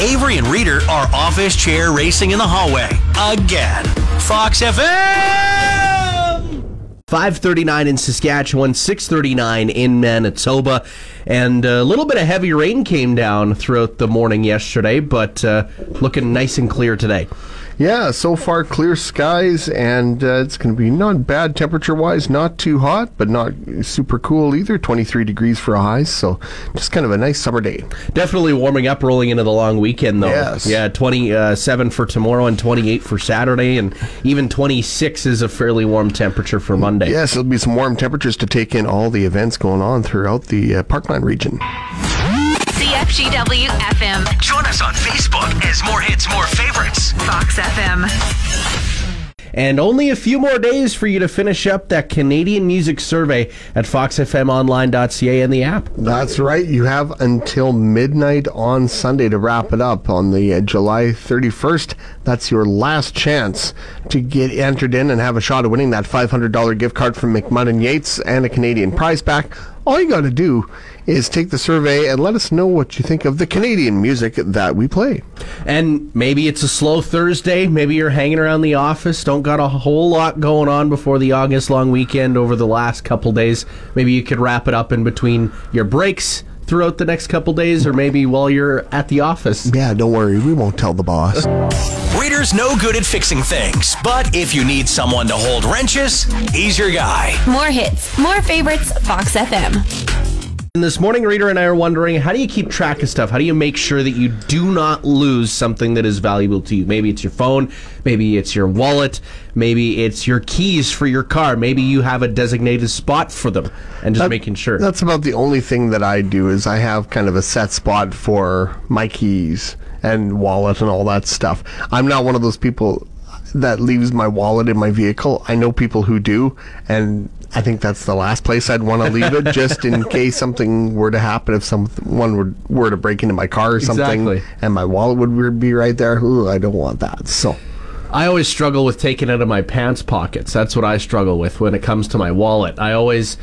Avery and Reader are office chair racing in the hallway again. Fox FM! 539 in Saskatchewan, 639 in Manitoba, and a little bit of heavy rain came down throughout the morning yesterday, but uh, looking nice and clear today. Yeah, so far clear skies, and uh, it's going to be not bad temperature wise. Not too hot, but not super cool either. 23 degrees for a high, so just kind of a nice summer day. Definitely warming up rolling into the long weekend, though. Yes. Yeah, 27 for tomorrow and 28 for Saturday, and even 26 is a fairly warm temperature for Monday. Yes, it'll be some warm temperatures to take in all the events going on throughout the uh, Parkland region. CFGW FM, Join us on Facebook as more hits, more favorites. Fox FM. And only a few more days for you to finish up that Canadian music survey at foxfmonline.ca and the app. That's right. You have until midnight on Sunday to wrap it up on the uh, July 31st. That's your last chance to get entered in and have a shot at winning that $500 gift card from McMunn and Yates and a Canadian prize pack. All you got to do is take the survey and let us know what you think of the Canadian music that we play. And maybe it's a slow Thursday. Maybe you're hanging around the office, don't got a whole lot going on before the August long weekend over the last couple days. Maybe you could wrap it up in between your breaks throughout the next couple days, or maybe while you're at the office. Yeah, don't worry. We won't tell the boss. Reader's no good at fixing things, but if you need someone to hold wrenches, he's your guy. More hits, more favorites, Fox FM. And this morning, Reader and I are wondering how do you keep track of stuff? How do you make sure that you do not lose something that is valuable to you? Maybe it's your phone, maybe it's your wallet, maybe it's your keys for your car, maybe you have a designated spot for them, and just That- making sure. That's about the only thing that I do is I have kind of a set spot for my keys and wallet and all that stuff. I'm not one of those people that leaves my wallet in my vehicle. I know people who do, and I think that's the last place I'd want to leave it, just in case something were to happen. If someone were, were to break into my car or something, Exactly. and my wallet would be right there, ooh, I don't want that. So. I always struggle with taking it out of my pants pockets. That's what I struggle with when it comes to my wallet. I always,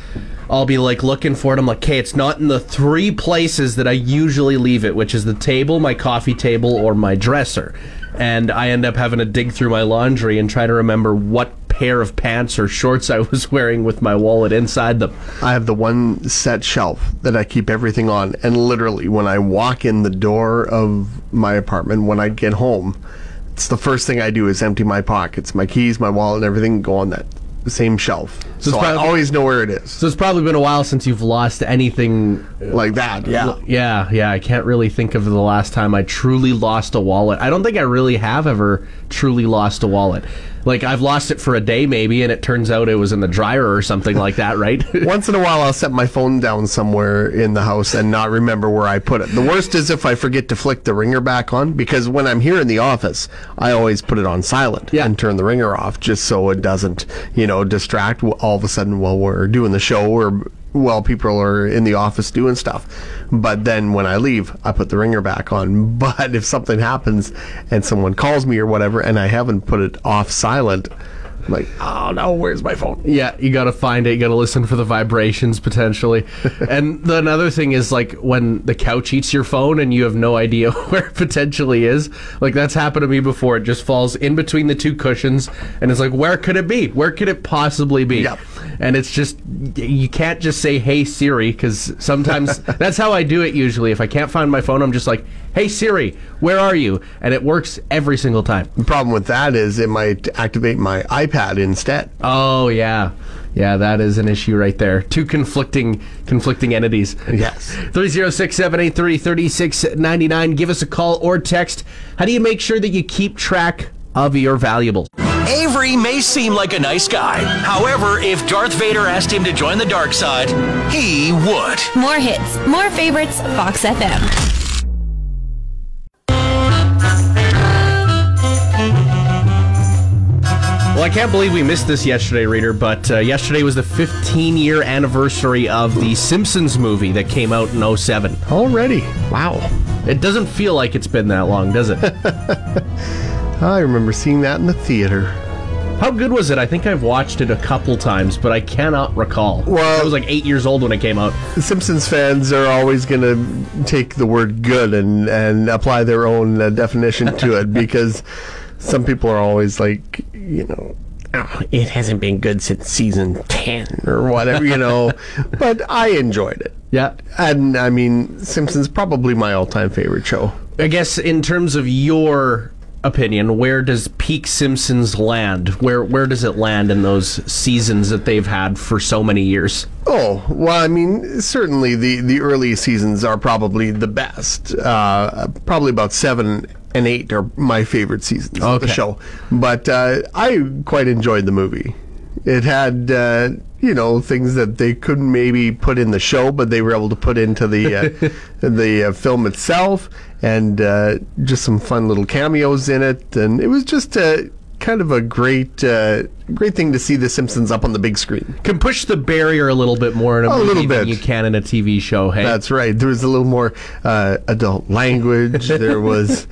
I'll be like looking for it. I'm like, okay, it's not in the three places that I usually leave it, which is the table, my coffee table, or my dresser. And I end up having to dig through my laundry and try to remember what pair of pants or shorts I was wearing with my wallet inside them. I have the one set shelf that I keep everything on, and literally, when I walk in the door of my apartment, when I get home, it's the first thing I do is empty my pockets, my keys, my wallet, and everything go on that same shelf. So So, it's I probably- always know where it is, So it's probably been a while since you've lost anything uh, like that. Yeah. Yeah, yeah. I can't really think of the last time I truly lost a wallet. I don't think I really have ever truly lost a wallet. Like I've lost it for a day maybe, and it turns out it was in the dryer or something like that, right? Once in a while, I'll set my phone down somewhere in the house and not remember where I put it. The worst is if I forget to flick the ringer back on, because when I'm here in the office, I always put it on silent Yeah. and turn the ringer off just so it doesn't, you know, distract all of a sudden while we're doing the show or while people are in the office doing stuff. But then when I leave, I put the ringer back on. But if something happens and someone calls me or whatever and I haven't put it off silent, like, oh no, where's my phone? Yeah, you got to find it. You got to listen for the vibrations potentially. and the another thing is like when the couch eats your phone and you have no idea where it potentially is. Like that's happened to me before. It just falls in between the two cushions and it's like where could it be? Where could it possibly be? Yep. And it's just you can't just say hey Siri cuz sometimes that's how I do it usually. If I can't find my phone, I'm just like, "Hey Siri, where are you?" And it works every single time. The problem with that is it might activate my iPad instead. Oh yeah, yeah, that is an issue right there. Two conflicting conflicting entities. Yes. 306-783-3699. Give us a call or text. How do you make sure that you keep track of your valuables? Avery may seem like a nice guy. However, if Darth Vader asked him to join the dark side, he would. More hits, more favorites, Fox FM. I can't believe we missed this yesterday, reader. But uh, yesterday was the 15 year anniversary of the Simpsons movie that came out in 07. Already. Wow. It doesn't feel like it's been that long, does it? I remember seeing that in the theater. How good was it? I think I've watched it a couple times, but I cannot recall. Well- I was like eight years old when it came out. The Simpsons fans are always going to take the word good and, and apply their own uh, definition to it because some people are always like, you know, "Oh, it hasn't been good since season 10 or whatever, you know. but I enjoyed it. Yeah. And I mean, Simpsons probably my all time favorite show. I guess in terms of your opinion, where does peak Simpsons land? Where where does it land in those seasons that they've had for so many years? Oh well, I mean, certainly the the early seasons are probably the best. Uh, probably about seven and eight are my favorite seasons of the Okay. show. But uh, I quite enjoyed the movie. It had uh, you know things that they couldn't maybe put in the show, but they were able to put into the uh, the uh, film itself, and uh, just some fun little cameos in it, and it was just a kind of a great uh, great thing to see the Simpsons up on the big screen. Can push the barrier a little bit more in a, A movie little than bit. you can in a TV show. Hey, That's right. There was a little more uh, adult language. There was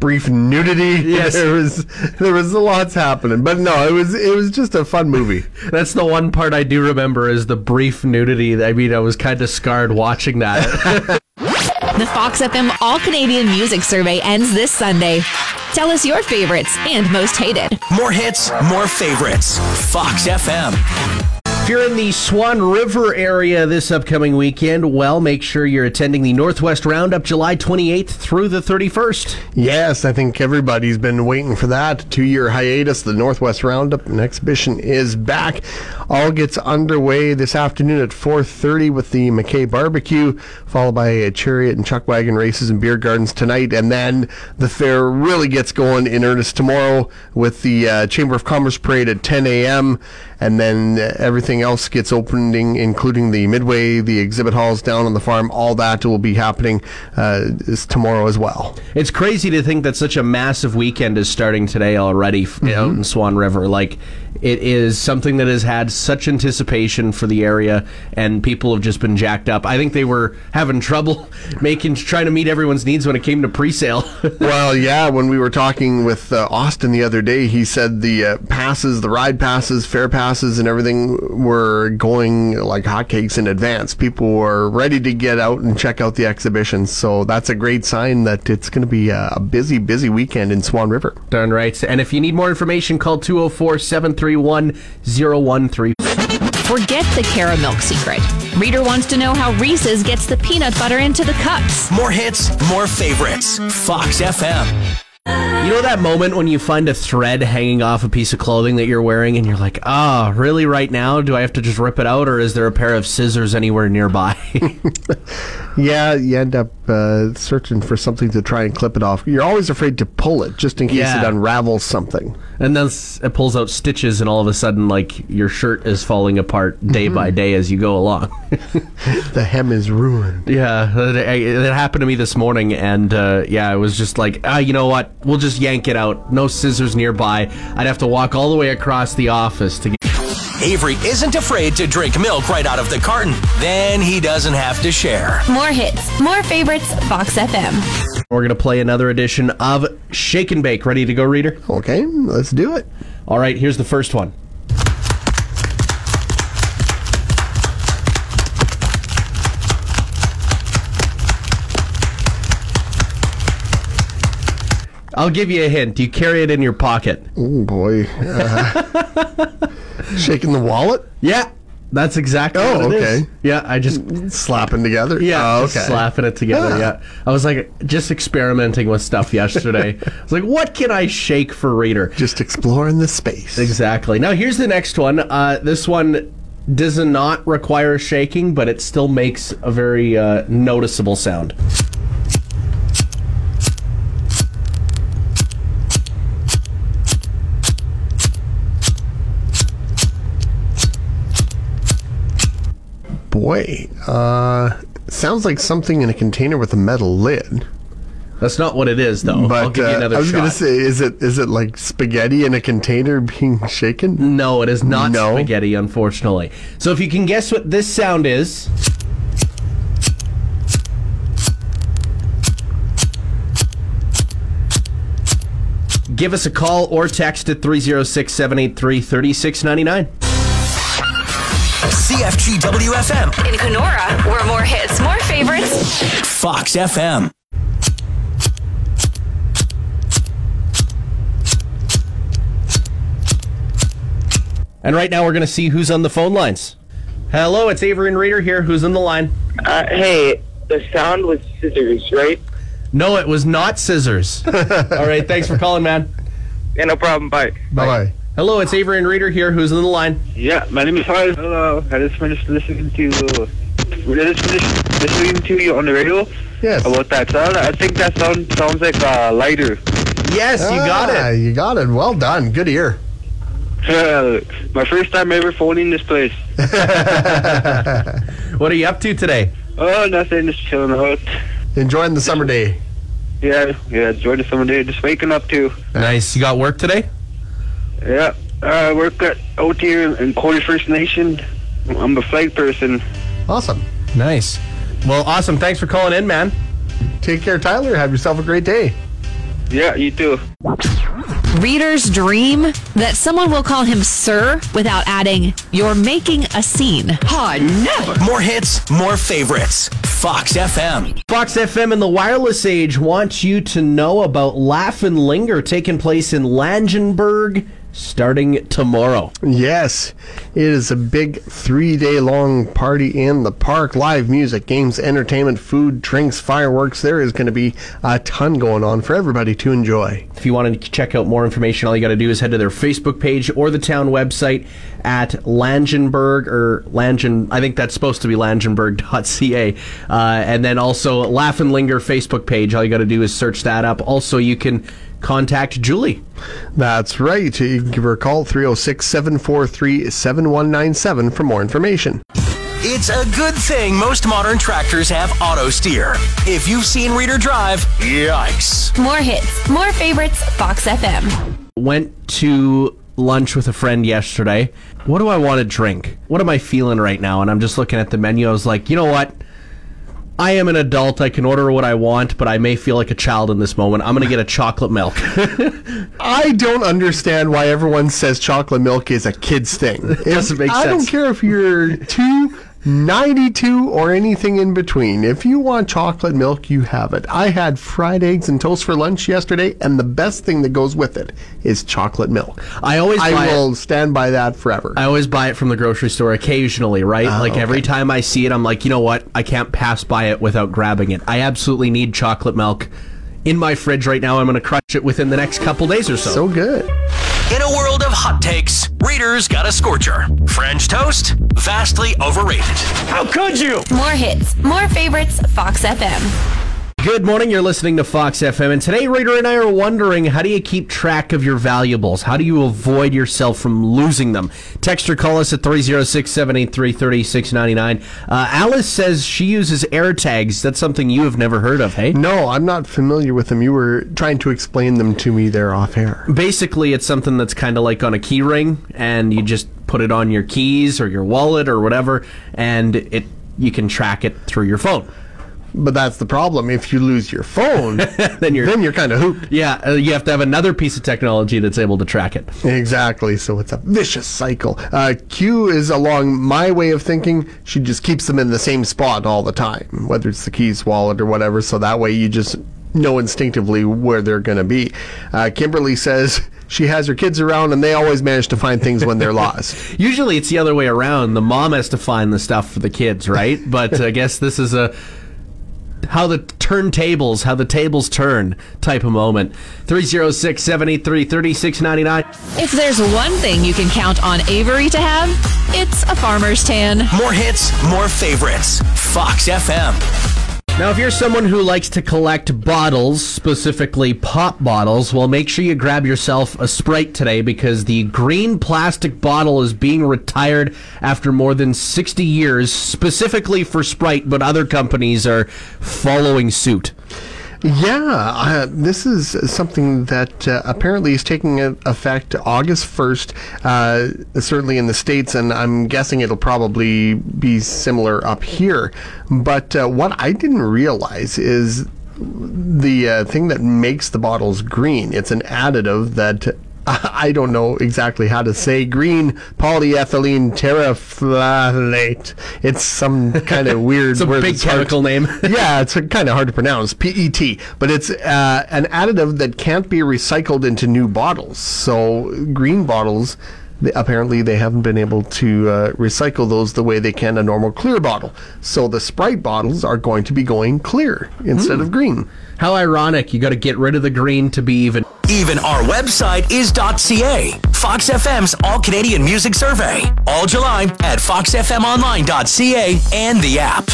brief nudity. Yes. There was there was lots happening. But no, it was it was just a fun movie. That's the one part I do remember is the brief nudity. I mean, I was kind of scarred watching that. The Fox FM All Canadian Music Survey ends this Sunday. Tell us your favorites and most hated. More hits, more favorites. Fox FM. If you're in the Swan River area this upcoming weekend, well, make sure you're attending the Northwest Roundup July 28th through the 31st. Yes, I think everybody's been waiting for that. Two year hiatus. The Northwest Roundup and exhibition is back. All gets underway this afternoon at 4:30 with the McKay Barbecue, followed by a chariot and chuck wagon races and beer gardens tonight, and then the fair really gets going in earnest tomorrow with the uh, Chamber of Commerce parade at 10 a.m. And then uh, everything else gets opening, including the Midway, the exhibit halls down on the farm. All that will be happening uh, is tomorrow as well. It's crazy to think that such a massive weekend is starting today already f out in Swan River. Like, it is something that has had such anticipation for the area, and people have just been jacked up. I think they were having trouble making trying to meet everyone's needs when it came to pre-sale. well, yeah, when we were talking with uh, Austin the other day, he said the uh, passes, the ride passes, fair passes, and everything were going like hotcakes in advance. People were ready to get out and check out the exhibition. So that's a great sign that it's going to be a, busy, busy weekend in Swan River. Darn right. And if you need more information, call 204 731 0133. Forget the caramel secret. Reader wants to know how Reese's gets the peanut butter into the cups. More hits, more favorites. Fox FM. You know that moment when you find a thread hanging off a piece of clothing that you're wearing and you're like, ah, really right now? Do I have to just rip it out or is there a pair of scissors anywhere nearby? Yeah, you end up uh, searching for something to try and clip it off. You're always afraid to pull it just in case Yeah. it unravels something. and then s- it pulls out stitches and all of a sudden, like, your shirt is falling apart day by day as you go along. The hem is ruined. yeah, it, it happened to me this morning and, uh, yeah, I was just like, ah, you know what? We'll just yank it out. No scissors nearby. I'd have to walk all the way across the office to get. Avery isn't afraid to drink milk right out of the carton. Then he doesn't have to share. More hits, more favorites, Fox FM. We're going to play another edition of Shake and Bake. Ready to go, reader? Okay, let's do it. All right, here's the first one. I'll give you a hint. You carry it in your pocket. Oh boy. Uh, shaking the wallet? Yeah, that's exactly Oh, what it is. okay. Yeah, I just Slapping together? yeah, Oh, just okay. slapping it together. Ah. Yeah, I was like just experimenting with stuff yesterday. I was like, what can I shake for reader? Just exploring the space. Exactly. Now here's the next one. Uh, this one does not require shaking, but it still makes a very uh, noticeable sound. Boy, uh, sounds like something in a container with a metal lid. That's not what it is, though. But I'll give you uh, I was shot. gonna say, is it is it like spaghetti in a container being shaken? no, it is not No. spaghetti, unfortunately. So if you can guess what this sound is. Give us a call or text at 306 783 3699. CFGW FM, In Canora, we're more hits, more favorites. Fox FM. And right now we're going to see who's on the phone lines. Hello, it's Avery and Reader here. Who's on the line? Uh, hey, the sound was scissors, right? No, it was not scissors. All right, thanks for calling, man. Yeah, no problem. Bye. Bye bye. Hello, it's Avery and Reader here. Who's on the line? Yeah, my name is Harlan. Hello. I just finished listening to. I just finished listening to you on the radio Yes. about that sound. I think that sound sounds like a lighter. Yes, you got Ah, it. You got it. Well done. Good ear. my first time ever phoning this place. What are you up to today? Oh, nothing. Just chilling out. Enjoying the summer day. Yeah, yeah. Enjoy the summer day. Just waking up too. Nice. You got work today? Yeah. Uh, I work at out here in Cote First Nation. I'm a flag person. Awesome. Nice. Well, awesome. Thanks for calling in, man. Take care, Tyler. Have yourself a great day. Yeah, you too. Reader's dream that someone will call him sir without adding, you're making a scene. Pod, never. More hits, more favorites. Fox FM. Fox FM in the wireless age wants you to know about Laugh and Linger taking place in Langenburg starting tomorrow. Yes, it is a big three day long party in the park. Live music, games, entertainment, food, drinks, fireworks. There is going to be a ton going on for everybody to enjoy. If you want to check out more information, all you got to do is head to their Facebook page or the town website at Langenburg or Langen. I think that's supposed to be langenburg.ca. Uh, and then also Laugh and Linger Facebook page. All you got to do is search that up. Also, you can contact Julie. That's right. You can give her a call 306 743 7197 for more information. It's a good thing most modern tractors have auto steer. If you've seen Reader drive, yikes. More hits, more favorites, Fox FM. Went to lunch with a friend yesterday. What do I want to drink? What am I feeling right now? And I'm just looking at the menu. I was like, you know what? I am an adult. I can order what I want, but I may feel like a child in this moment. I'm going to get a chocolate milk. I don't understand why everyone says chocolate milk is a kid's thing. It doesn't make sense. I don't care if you're two, 92, or anything in between. If you want chocolate milk, you have it. I had fried eggs and toast for lunch yesterday, and the best thing that goes with it is chocolate milk. I always buy I it- will stand by that forever. I always buy it from the grocery store occasionally, right? Ah, like every time I see it, I'm like, you know what? I can't pass by it without grabbing it. I absolutely need chocolate milk in my fridge right now. I'm going to crush it within the next couple days or so. so good. In a world of hot takes, Reader's got a scorcher. French toast, vastly overrated. How could you? More hits, more favorites, Fox FM. Good morning. You're listening to Fox FM, and today, Raider and I are wondering how do you keep track of your valuables? How do you avoid yourself from losing them? Text or call us at 306 783 3699. Uh, Alice says she uses AirTags. That's something you have never heard of, hey? No, I'm not familiar with them. You were trying to explain them to me there off air. basically it's something that's kind of like on a key ring and you just put it on your keys or your wallet or whatever and it you can track it through your phone But that's the problem. If you lose your phone, then you're then you're kind of hooped. yeah uh, you have to have another piece of technology that's able to track it Exactly. So it's a vicious cycle. Uh, Q is along my way of thinking. She just keeps them in the same spot all the time, whether it's the keys, wallet, or whatever. So that way you just know instinctively where they're going to be. Uh, Kimberly says she has her kids around and they always manage to find things when they're lost. usually it's the other way around the mom has to find the stuff for the kids right but i guess this is a how the turntables how the tables turn type of moment 306 783 3699 If there's one thing you can count on Avery to have, it's a farmer's tan. More hits, more favorites. Fox FM. Now, if you're someone who likes to collect bottles, specifically pop bottles, well, make sure you grab yourself a Sprite today because the green plastic bottle is being retired after more than 60 years, specifically for Sprite, but other companies are following suit. Yeah, uh, this is something that uh, apparently is taking effect August 1st, uh, certainly in the States, and I'm guessing it'll probably be similar up here. But uh, what I didn't realize is the uh, thing that makes the bottles green. It's an additive that I don't know exactly how to say green polyethylene terephthalate. It's some kind of weird It's a word big chemical name. yeah, it's kind of hard to pronounce. PET, but it's uh, an additive that can't be recycled into new bottles. So green bottles. Apparently, they haven't been able to uh, recycle those the way they can a normal clear bottle. So the Sprite bottles are going to be going clear instead of green. How ironic! You got to get rid of the green to be even. Even our website is .ca. Fox FM's All Canadian Music Survey. All July at foxfmonline.ca and the app.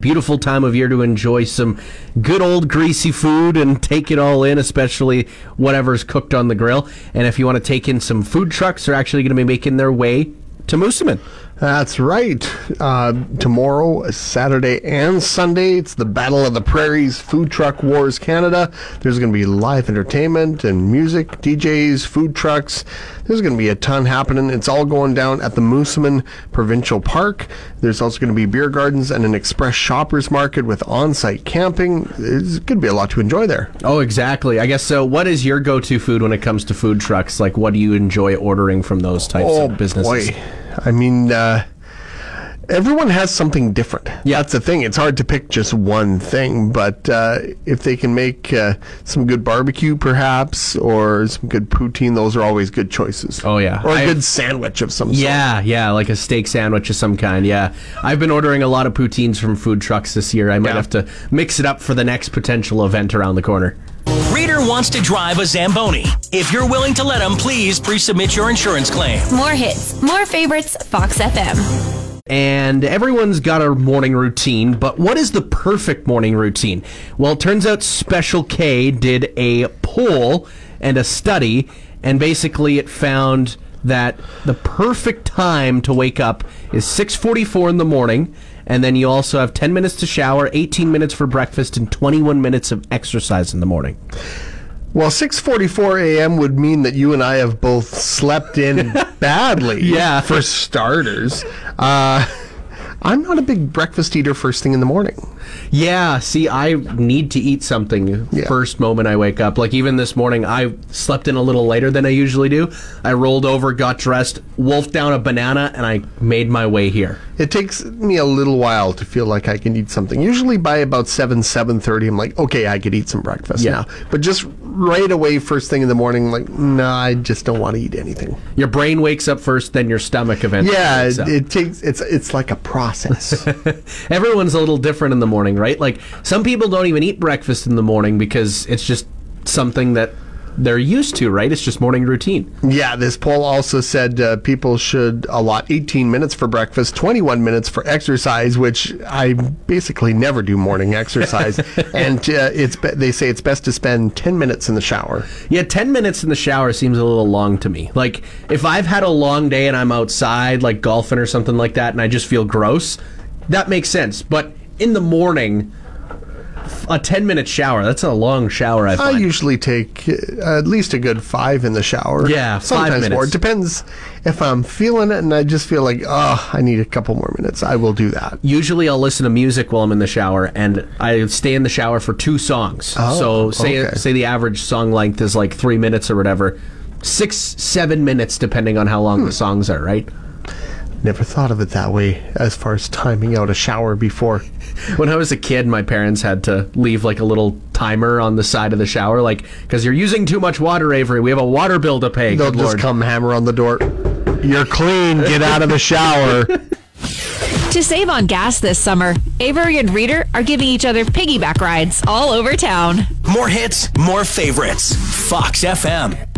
beautiful time of year to enjoy some good old greasy food and take it all in, especially whatever's cooked on the grill. And if you want to take in some food trucks, they're actually going to be making their way to Moosomin. That's right. Uh, tomorrow, Saturday and Sunday, it's the Battle of the Prairies Food Truck Wars Canada. There's going to be live entertainment and music, DJs, food trucks. There's going to be a ton happening. It's all going down at the Moosomin Provincial Park. There's also going to be beer gardens and an express shoppers market with on-site camping. There's going to be a lot to enjoy there. Oh, exactly. I guess so. What is your go-to food when it comes to food trucks? Like, what do you enjoy ordering from those types Oh of businesses? boy, I mean, uh, everyone has something different. Yeah. that's the thing. It's hard to pick just one thing, but uh, if they can make uh, some good barbecue, perhaps, or some good poutine, those are always good choices. Oh, yeah. or a I- good sandwich of some sort. Yeah, yeah, like a steak sandwich of some kind. Yeah, I've been ordering a lot of poutines from food trucks this year. I might Yeah. have to mix it up for the next potential event around the corner. Reader wants to drive a Zamboni. If you're willing to let him, please pre-submit your insurance claim. More hits, more favorites, Fox FM. and everyone's got a morning routine, but what is the perfect morning routine? Well, it turns out Special K did a poll and a study, and basically it found that the perfect time to wake up is 6:44 in the morning, and then you also have 10 minutes to shower, 18 minutes for breakfast, and 21 minutes of exercise in the morning. Well, 6:44 a.m. would mean that you and I have both slept in badly. Yeah. for starters. Uh, I'm not a big breakfast eater first thing in the morning. Yeah, see, I need to eat something Yeah. first moment I wake up. Like even this morning, I slept in a little later than I usually do. I rolled over, got dressed, wolfed down a banana, and I made my way here. It takes me a little while to feel like I can eat something. Usually by about 7, 7.30, I'm like, okay, I could eat some breakfast Yeah. now. But just right away, first thing in the morning, like, no, I just don't want to eat anything. Your brain wakes up first, then your stomach eventually. Yeah, wakes it, up. it takes, it's, it's like a process. Everyone's a little different in the morning, right? Like some people don't even eat breakfast in the morning because it's just something that they're used to, right? It's just morning routine. yeah, this poll also said uh, people should allot 18 minutes for breakfast, 21 minutes for exercise, which I basically never do morning exercise. and uh, it's be- they say it's best to spend 10 minutes in the shower. Yeah, 10 minutes in the shower seems a little long to me. Like, if I've had a long day and I'm outside, like golfing or something like that, and I just feel gross, that makes sense. But in the morning, a 10 minute shower, that's a long shower, I I usually take uh, at least a good five in the shower. Yeah, five sometimes more. It depends if I'm feeling it and I just feel like, oh, I need a couple more minutes. I will do that. Usually I'll listen to music while I'm in the shower, and I stay in the shower for two songs. Oh, so say okay. say the average song length is like three minutes or whatever. Six, seven minutes, depending on how long Hmm. the songs are, right? Never thought of it that way as far as timing out a shower before. When I was a kid, my parents had to leave like a little timer on the side of the shower, like because you're using too much water, Avery. We have a water bill to pay. They'll Good just Lord. come hammer on the door. You're clean. Get out of the shower. To save on gas this summer, Avery and Reader are giving each other piggyback rides all over town. More hits, more favorites. Fox FM.